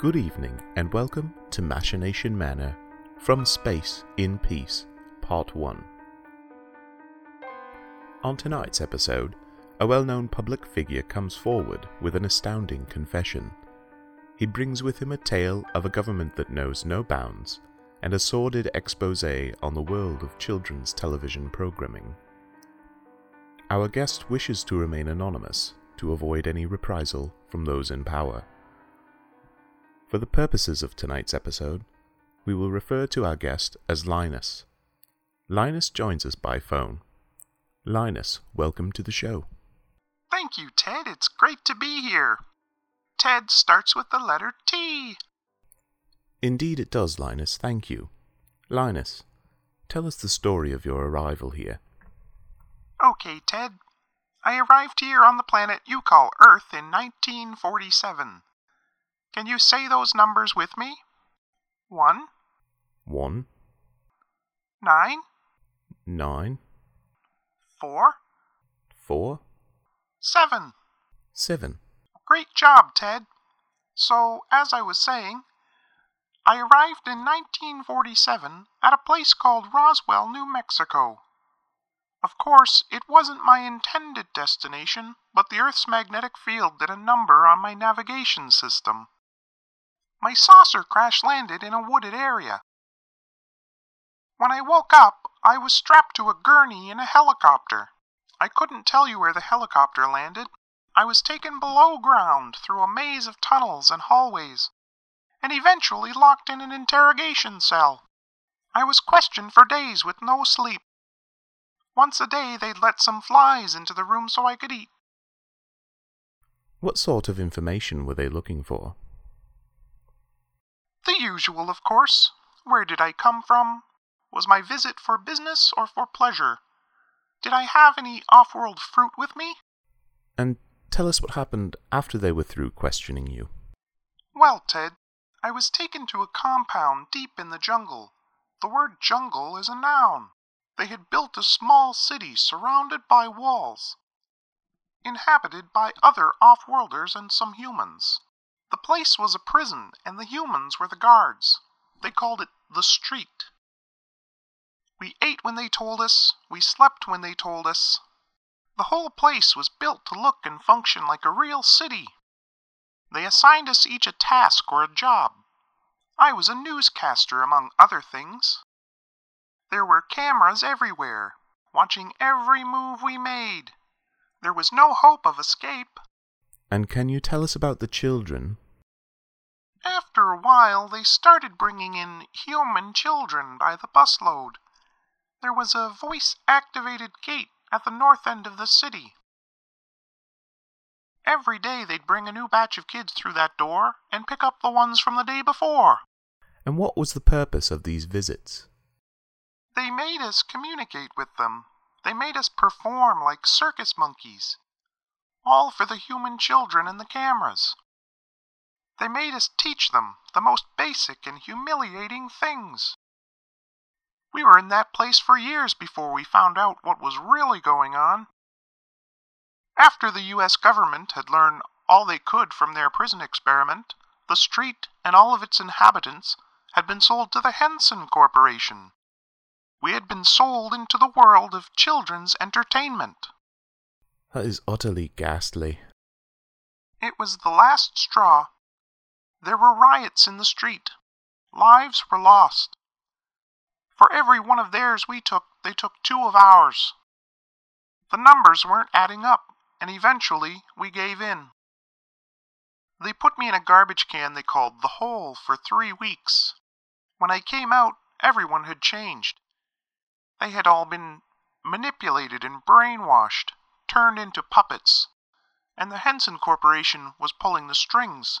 Good evening and welcome to Machination Manor from Space in Peace, Part 1. On tonight's episode, a well known public figure comes forward with an astounding confession. He brings with him a tale of a government that knows no bounds and a sordid expose on the world of children's television programming. Our guest wishes to remain anonymous to avoid any reprisal from those in power. For the purposes of tonight's episode, we will refer to our guest as Linus. Linus joins us by phone. Linus, welcome to the show. Thank you, Ted. It's great to be here. Ted starts with the letter T. Indeed, it does, Linus. Thank you. Linus, tell us the story of your arrival here. Okay, Ted. I arrived here on the planet you call Earth in 1947. Can you say those numbers with me? One, One, nine, nine, four, four, seven. seven. Great job, Ted. So, as I was saying, I arrived in 1947 at a place called Roswell, New Mexico. Of course, it wasn't my intended destination, but the Earth's magnetic field did a number on my navigation system. My saucer crash landed in a wooded area. When I woke up, I was strapped to a gurney in a helicopter. I couldn't tell you where the helicopter landed. I was taken below ground through a maze of tunnels and hallways, and eventually locked in an interrogation cell. I was questioned for days with no sleep. Once a day, they'd let some flies into the room so I could eat. What sort of information were they looking for? The usual, of course. Where did I come from? Was my visit for business or for pleasure? Did I have any off world fruit with me? And tell us what happened after they were through questioning you. Well, Ted, I was taken to a compound deep in the jungle. The word jungle is a noun. They had built a small city surrounded by walls, inhabited by other off worlders and some humans. The place was a prison, and the humans were the guards. They called it the street. We ate when they told us, we slept when they told us. The whole place was built to look and function like a real city. They assigned us each a task or a job. I was a newscaster, among other things. There were cameras everywhere, watching every move we made. There was no hope of escape. And can you tell us about the children? After a while, they started bringing in human children by the busload. There was a voice activated gate at the north end of the city. Every day they'd bring a new batch of kids through that door and pick up the ones from the day before. And what was the purpose of these visits? They made us communicate with them. They made us perform like circus monkeys. All for the human children and the cameras. They made us teach them the most basic and humiliating things. We were in that place for years before we found out what was really going on. After the U.S. government had learned all they could from their prison experiment, the street and all of its inhabitants had been sold to the Henson Corporation. We had been sold into the world of children's entertainment. That is utterly ghastly. It was the last straw. There were riots in the street. Lives were lost. For every one of theirs we took, they took two of ours. The numbers weren't adding up, and eventually we gave in. They put me in a garbage can they called the hole for three weeks. When I came out, everyone had changed. They had all been manipulated and brainwashed, turned into puppets, and the Henson Corporation was pulling the strings.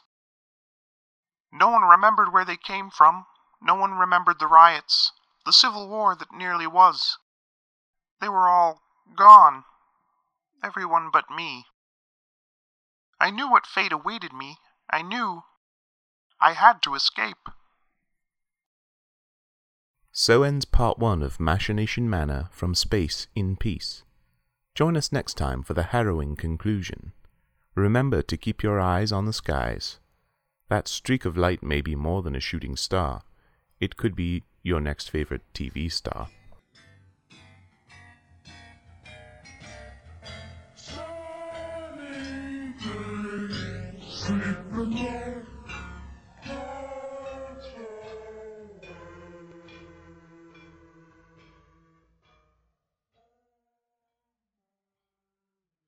No one remembered where they came from. No one remembered the riots, the civil war that nearly was. They were all gone. Everyone but me. I knew what fate awaited me. I knew I had to escape. So ends part one of Machination Manor from Space in Peace. Join us next time for the harrowing conclusion. Remember to keep your eyes on the skies. That streak of light may be more than a shooting star. It could be your next favorite TV star.